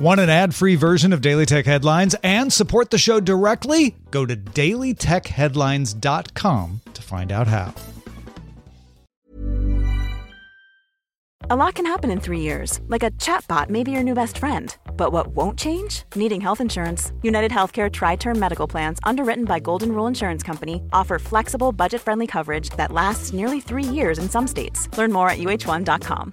Want an ad free version of Daily Tech Headlines and support the show directly? Go to dailytechheadlines.com to find out how. A lot can happen in three years, like a chatbot may be your new best friend. But what won't change? Needing health insurance. United Healthcare Tri Term Medical Plans, underwritten by Golden Rule Insurance Company, offer flexible, budget friendly coverage that lasts nearly three years in some states. Learn more at uh1.com.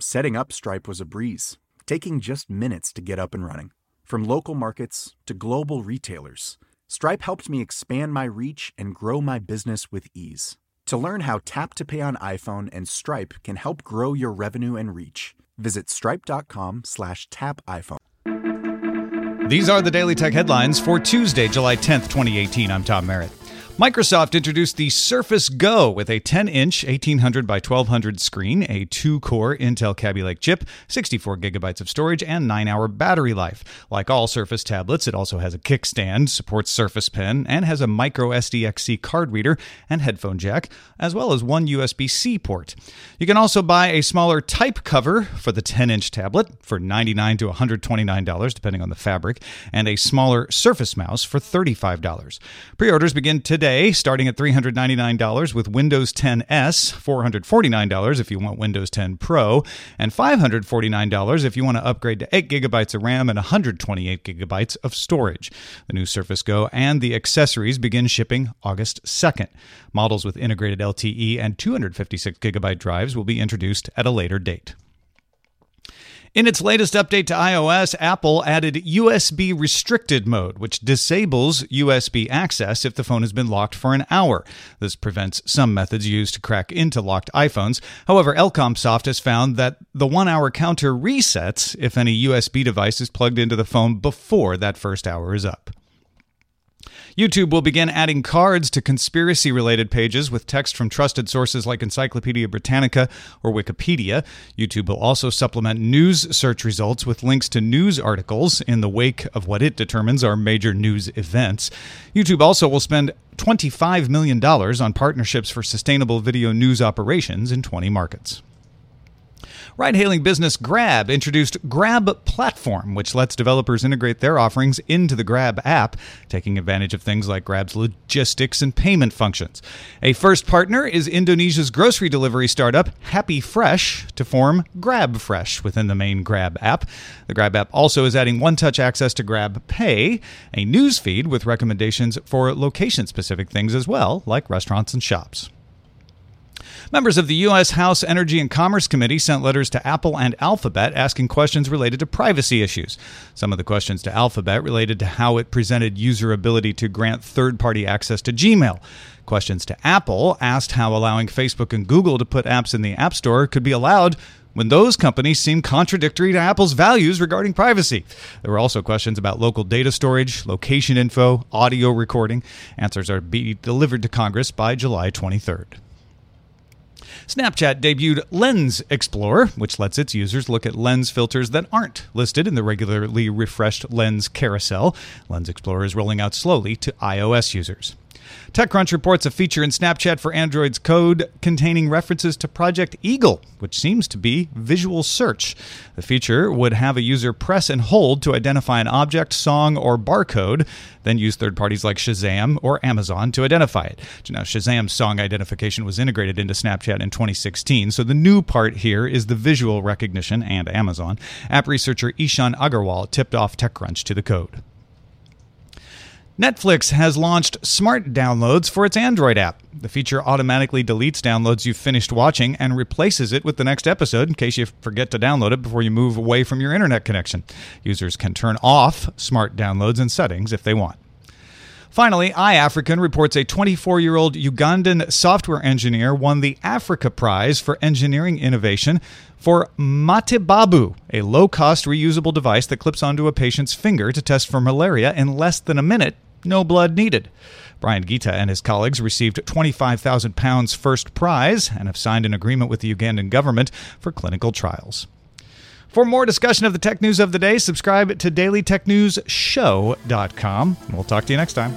Setting up Stripe was a breeze, taking just minutes to get up and running. From local markets to global retailers, Stripe helped me expand my reach and grow my business with ease. To learn how Tap to Pay on iPhone and Stripe can help grow your revenue and reach, visit stripe.com slash tap iPhone. These are the Daily Tech headlines for Tuesday, July 10th, 2018. I'm Tom Merritt. Microsoft introduced the Surface Go with a 10 inch 1800 by 1200 screen, a two core Intel Kaby Lake chip, 64 gigabytes of storage, and 9 hour battery life. Like all Surface tablets, it also has a kickstand, supports Surface Pen, and has a micro SDXC card reader and headphone jack, as well as one USB C port. You can also buy a smaller type cover for the 10 inch tablet for 99 to $129, depending on the fabric, and a smaller Surface mouse for $35. Pre orders begin today today, starting at $399 with Windows 10 S, $449 if you want Windows 10 Pro, and $549 if you want to upgrade to 8 gigabytes of RAM and 128 gigabytes of storage. The new Surface Go and the accessories begin shipping August 2nd. Models with integrated LTE and 256 gigabyte drives will be introduced at a later date. In its latest update to iOS, Apple added USB restricted mode, which disables USB access if the phone has been locked for an hour. This prevents some methods used to crack into locked iPhones. However, Elcomsoft has found that the one hour counter resets if any USB device is plugged into the phone before that first hour is up. YouTube will begin adding cards to conspiracy related pages with text from trusted sources like Encyclopedia Britannica or Wikipedia. YouTube will also supplement news search results with links to news articles in the wake of what it determines are major news events. YouTube also will spend $25 million on partnerships for sustainable video news operations in 20 markets. Ride hailing business Grab introduced Grab Platform, which lets developers integrate their offerings into the Grab app, taking advantage of things like Grab's logistics and payment functions. A first partner is Indonesia's grocery delivery startup Happy Fresh to form Grab Fresh within the main Grab app. The Grab app also is adding one touch access to Grab Pay, a news feed with recommendations for location specific things as well, like restaurants and shops. Members of the U.S. House Energy and Commerce Committee sent letters to Apple and Alphabet asking questions related to privacy issues. Some of the questions to Alphabet related to how it presented user ability to grant third party access to Gmail. Questions to Apple asked how allowing Facebook and Google to put apps in the App Store could be allowed when those companies seem contradictory to Apple's values regarding privacy. There were also questions about local data storage, location info, audio recording. Answers are be delivered to Congress by July 23rd. Snapchat debuted Lens Explorer, which lets its users look at lens filters that aren't listed in the regularly refreshed Lens carousel. Lens Explorer is rolling out slowly to iOS users. TechCrunch reports a feature in Snapchat for Android's code containing references to Project Eagle, which seems to be visual search. The feature would have a user press and hold to identify an object, song, or barcode, then use third parties like Shazam or Amazon to identify it. Now, Shazam's song identification was integrated into Snapchat in 2016, so the new part here is the visual recognition and Amazon. App researcher Ishan Agarwal tipped off TechCrunch to the code. Netflix has launched Smart Downloads for its Android app. The feature automatically deletes downloads you've finished watching and replaces it with the next episode in case you forget to download it before you move away from your internet connection. Users can turn off Smart Downloads in settings if they want. Finally, iAfrikan reports a 24 year old Ugandan software engineer won the Africa Prize for Engineering Innovation for Matibabu, a low cost reusable device that clips onto a patient's finger to test for malaria in less than a minute, no blood needed. Brian Gitta and his colleagues received £25,000 first prize and have signed an agreement with the Ugandan government for clinical trials. For more discussion of the tech news of the day, subscribe to dailytechnewsshow.com. We'll talk to you next time.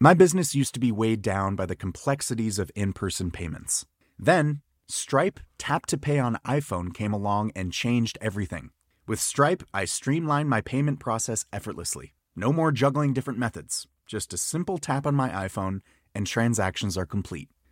My business used to be weighed down by the complexities of in person payments. Then, Stripe Tap to Pay on iPhone came along and changed everything. With Stripe, I streamlined my payment process effortlessly. No more juggling different methods, just a simple tap on my iPhone, and transactions are complete.